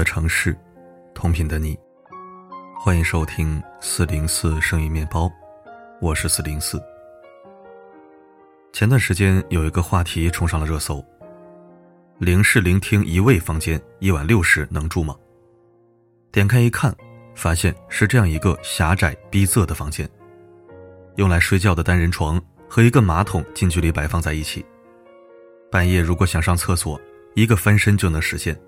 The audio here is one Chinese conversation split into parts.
的城市，同频的你，欢迎收听四零四声音面包，我是四零四。前段时间有一个话题冲上了热搜：零室零厅一卫房间，一晚六十能住吗？点开一看，发现是这样一个狭窄逼仄的房间，用来睡觉的单人床和一个马桶近距离摆放在一起。半夜如果想上厕所，一个翻身就能实现。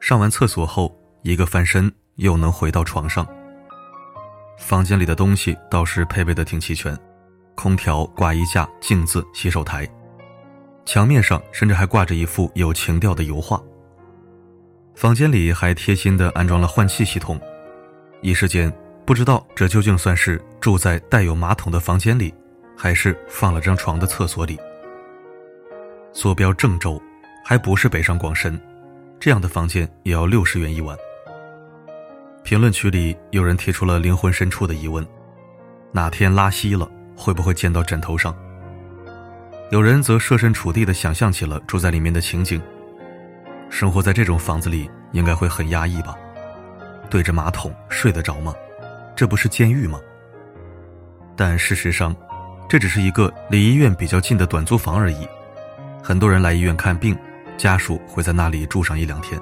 上完厕所后，一个翻身又能回到床上。房间里的东西倒是配备的挺齐全，空调、挂衣架、镜子、洗手台，墙面上甚至还挂着一幅有情调的油画。房间里还贴心的安装了换气系统，一时间不知道这究竟算是住在带有马桶的房间里，还是放了张床的厕所里。坐标郑州，还不是北上广深。这样的房间也要六十元一晚。评论区里有人提出了灵魂深处的疑问：哪天拉稀了，会不会溅到枕头上？有人则设身处地的想象起了住在里面的情景。生活在这种房子里，应该会很压抑吧？对着马桶睡得着吗？这不是监狱吗？但事实上，这只是一个离医院比较近的短租房而已。很多人来医院看病。家属会在那里住上一两天。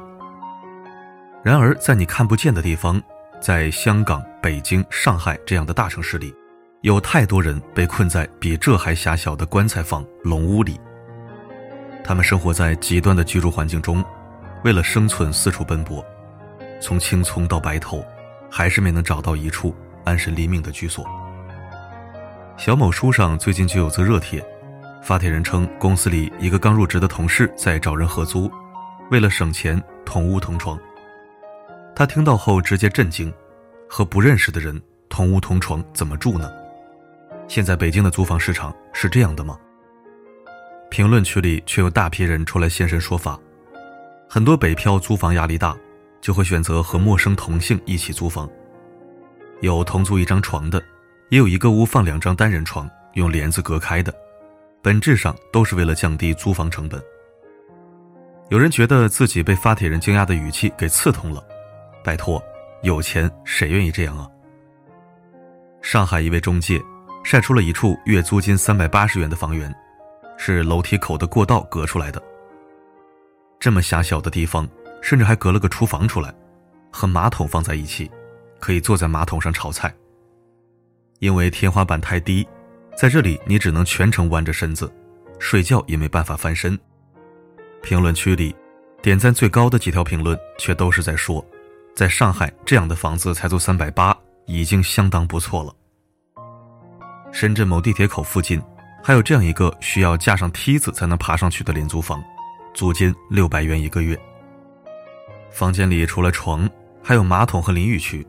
然而，在你看不见的地方，在香港、北京、上海这样的大城市里，有太多人被困在比这还狭小的棺材房、笼屋里。他们生活在极端的居住环境中，为了生存四处奔波，从青葱到白头，还是没能找到一处安身立命的居所。小某书上最近就有则热帖。发帖人称，公司里一个刚入职的同事在找人合租，为了省钱，同屋同床。他听到后直接震惊：和不认识的人同屋同床怎么住呢？现在北京的租房市场是这样的吗？评论区里却有大批人出来现身说法。很多北漂租房压力大，就会选择和陌生同性一起租房，有同租一张床的，也有一个屋放两张单人床，用帘子隔开的。本质上都是为了降低租房成本。有人觉得自己被发帖人惊讶的语气给刺痛了，拜托，有钱谁愿意这样啊？上海一位中介晒出了一处月租金三百八十元的房源，是楼梯口的过道隔出来的。这么狭小的地方，甚至还隔了个厨房出来，和马桶放在一起，可以坐在马桶上炒菜。因为天花板太低。在这里，你只能全程弯着身子，睡觉也没办法翻身。评论区里，点赞最高的几条评论却都是在说，在上海这样的房子才租三百八，已经相当不错了。深圳某地铁口附近，还有这样一个需要架上梯子才能爬上去的廉租房，租金六百元一个月。房间里除了床，还有马桶和淋浴区，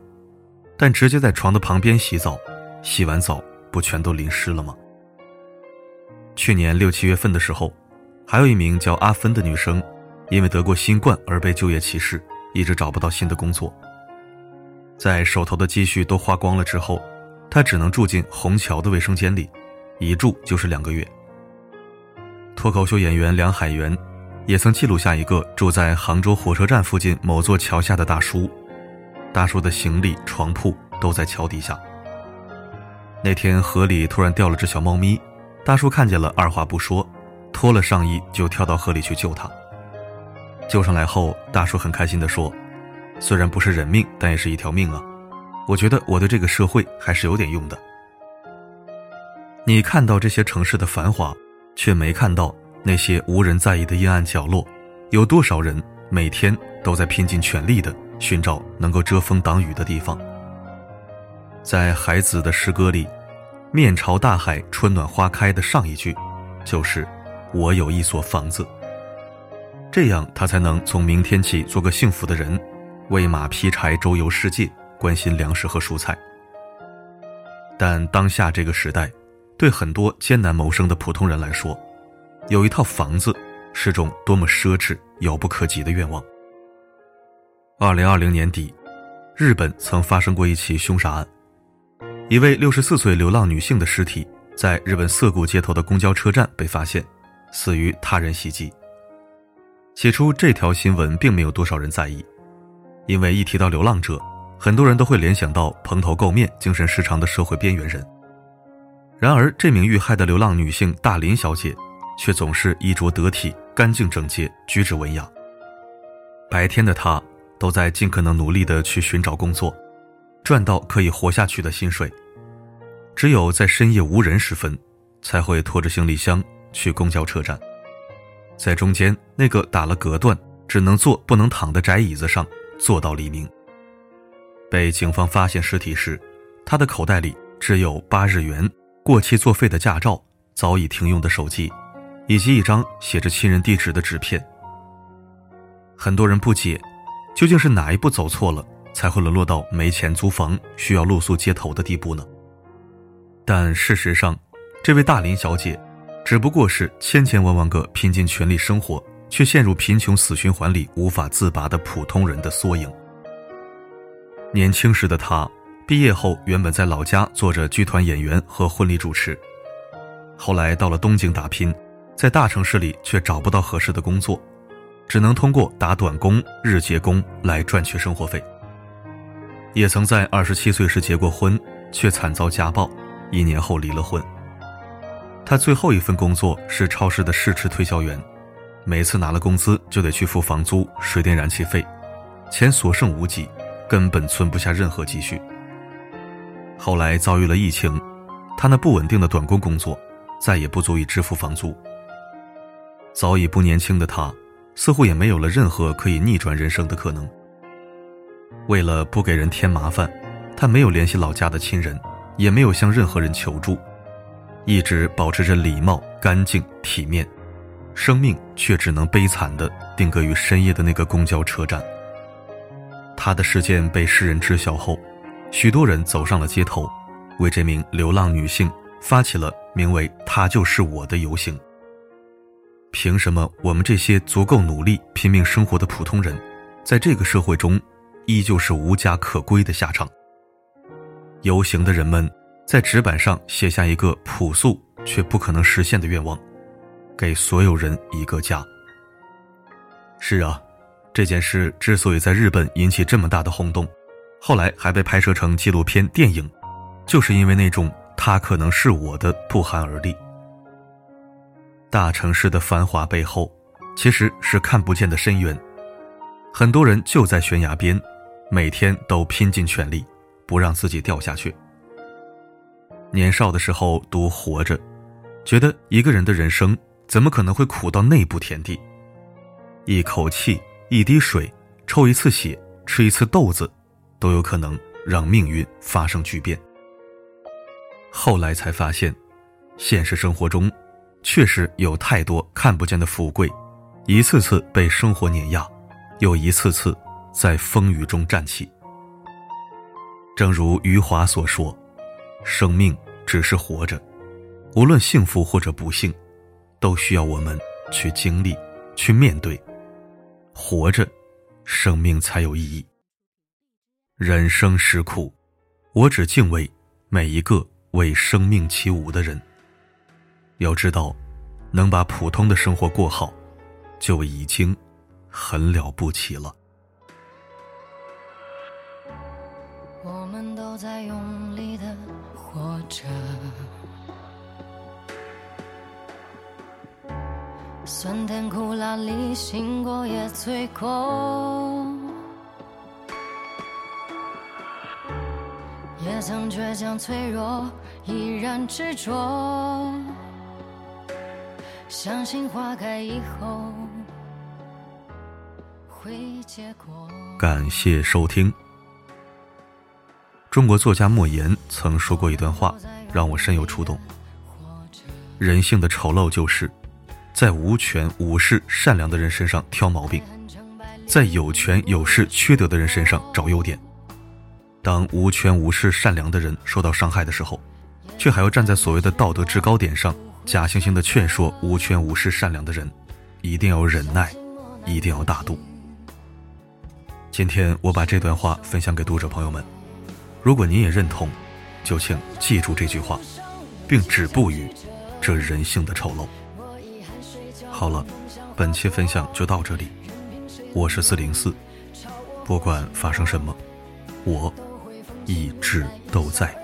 但直接在床的旁边洗澡，洗完澡。不全都淋湿了吗？去年六七月份的时候，还有一名叫阿芬的女生，因为得过新冠而被就业歧视，一直找不到新的工作。在手头的积蓄都花光了之后，她只能住进虹桥的卫生间里，一住就是两个月。脱口秀演员梁海源，也曾记录下一个住在杭州火车站附近某座桥下的大叔，大叔的行李、床铺都在桥底下。那天河里突然掉了只小猫咪，大叔看见了，二话不说，脱了上衣就跳到河里去救它。救上来后，大叔很开心地说：“虽然不是人命，但也是一条命啊！我觉得我对这个社会还是有点用的。”你看到这些城市的繁华，却没看到那些无人在意的阴暗角落，有多少人每天都在拼尽全力地寻找能够遮风挡雨的地方。在海子的诗歌里，“面朝大海，春暖花开”的上一句，就是“我有一所房子”。这样他才能从明天起做个幸福的人，喂马劈柴，周游世界，关心粮食和蔬菜。但当下这个时代，对很多艰难谋生的普通人来说，有一套房子是种多么奢侈、遥不可及的愿望。二零二零年底，日本曾发生过一起凶杀案。一位六十四岁流浪女性的尸体在日本涩谷街头的公交车站被发现，死于他人袭击。起初，这条新闻并没有多少人在意，因为一提到流浪者，很多人都会联想到蓬头垢面、精神失常的社会边缘人。然而，这名遇害的流浪女性大林小姐，却总是衣着得体、干净整洁、举止文雅。白天的她都在尽可能努力地去寻找工作，赚到可以活下去的薪水。只有在深夜无人时分，才会拖着行李箱去公交车站，在中间那个打了隔断、只能坐不能躺的窄椅子上坐到黎明。被警方发现尸体时，他的口袋里只有八日元、过期作废的驾照、早已停用的手机，以及一张写着亲人地址的纸片。很多人不解，究竟是哪一步走错了，才会沦落到没钱租房、需要露宿街头的地步呢？但事实上，这位大林小姐，只不过是千千万万个拼尽全力生活却陷入贫穷死循环里无法自拔的普通人的缩影。年轻时的她，毕业后原本在老家做着剧团演员和婚礼主持，后来到了东京打拼，在大城市里却找不到合适的工作。只能通过打短工、日结工来赚取生活费。也曾在二十七岁时结过婚，却惨遭家暴，一年后离了婚。他最后一份工作是超市的试吃推销员，每次拿了工资就得去付房租、水电燃气费，钱所剩无几，根本存不下任何积蓄。后来遭遇了疫情，他那不稳定的短工工作再也不足以支付房租。早已不年轻的他。似乎也没有了任何可以逆转人生的可能。为了不给人添麻烦，他没有联系老家的亲人，也没有向任何人求助，一直保持着礼貌、干净、体面，生命却只能悲惨地定格于深夜的那个公交车站。他的事件被世人知晓后，许多人走上了街头，为这名流浪女性发起了名为“她就是我的”游行。凭什么我们这些足够努力、拼命生活的普通人，在这个社会中，依旧是无家可归的下场？游行的人们在纸板上写下一个朴素却不可能实现的愿望：给所有人一个家。是啊，这件事之所以在日本引起这么大的轰动，后来还被拍摄成纪录片电影，就是因为那种“他可能是我的”不寒而栗。大城市的繁华背后，其实是看不见的深渊。很多人就在悬崖边，每天都拼尽全力，不让自己掉下去。年少的时候读《活着》，觉得一个人的人生怎么可能会苦到内部田地？一口气、一滴水、抽一次血、吃一次豆子，都有可能让命运发生巨变。后来才发现，现实生活中。确实有太多看不见的富贵，一次次被生活碾压，又一次次在风雨中站起。正如余华所说：“生命只是活着，无论幸福或者不幸，都需要我们去经历、去面对。活着，生命才有意义。人生实苦，我只敬畏每一个为生命起舞的人。”要知道，能把普通的生活过好，就已经很了不起了。我们都在用力的活着，酸甜苦辣里，醒过也醉过，也曾倔强脆弱，依然执着。相信花开以后。感谢收听。中国作家莫言曾说过一段话，让我深有触动。人性的丑陋就是在无权无势善良的人身上挑毛病，在有权有势缺德的人身上找优点。当无权无势善良的人受到伤害的时候，却还要站在所谓的道德制高点上。假惺惺的劝说无权无势善良的人，一定要忍耐，一定要大度。今天我把这段话分享给读者朋友们，如果您也认同，就请记住这句话，并止步于这人性的丑陋。好了，本期分享就到这里，我是四零四，不管发生什么，我一直都在。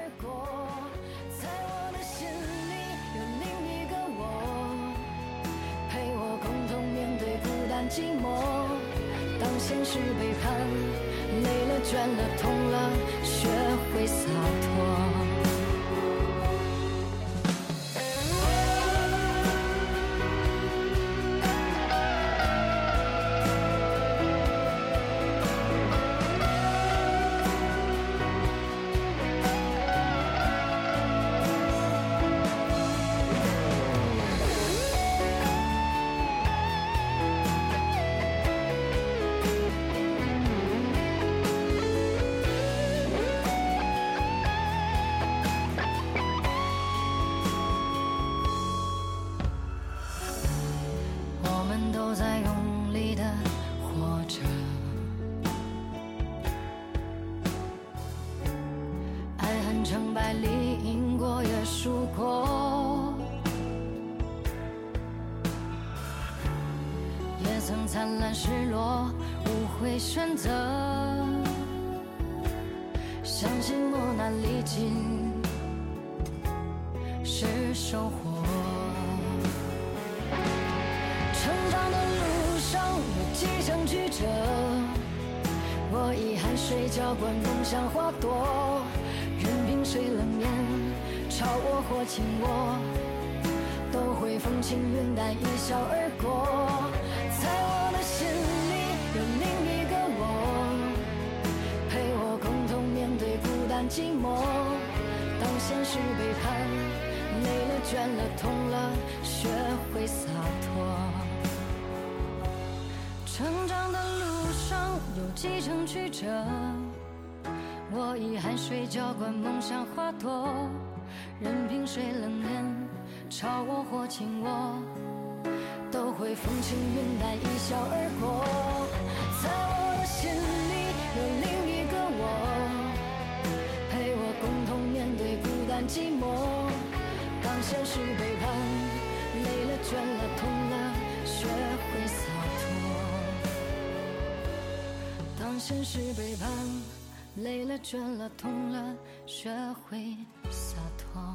灿烂失落，无悔选择，相信磨难历尽是收获。成长的路上有几程曲折，我以汗水浇灌梦想花朵，任凭谁冷眼嘲我或轻我，都会风轻云淡一笑而过。是背叛，累了倦了痛了，学会洒脱。成长的路上有几程曲折，我以汗水浇灌梦想花朵，任凭谁冷眼嘲我或轻我。都会风轻云淡，一笑而过。在我的心寂寞。当现实背叛，累了倦了痛了，学会洒脱。当现实背叛，累了倦了痛了，学会洒脱。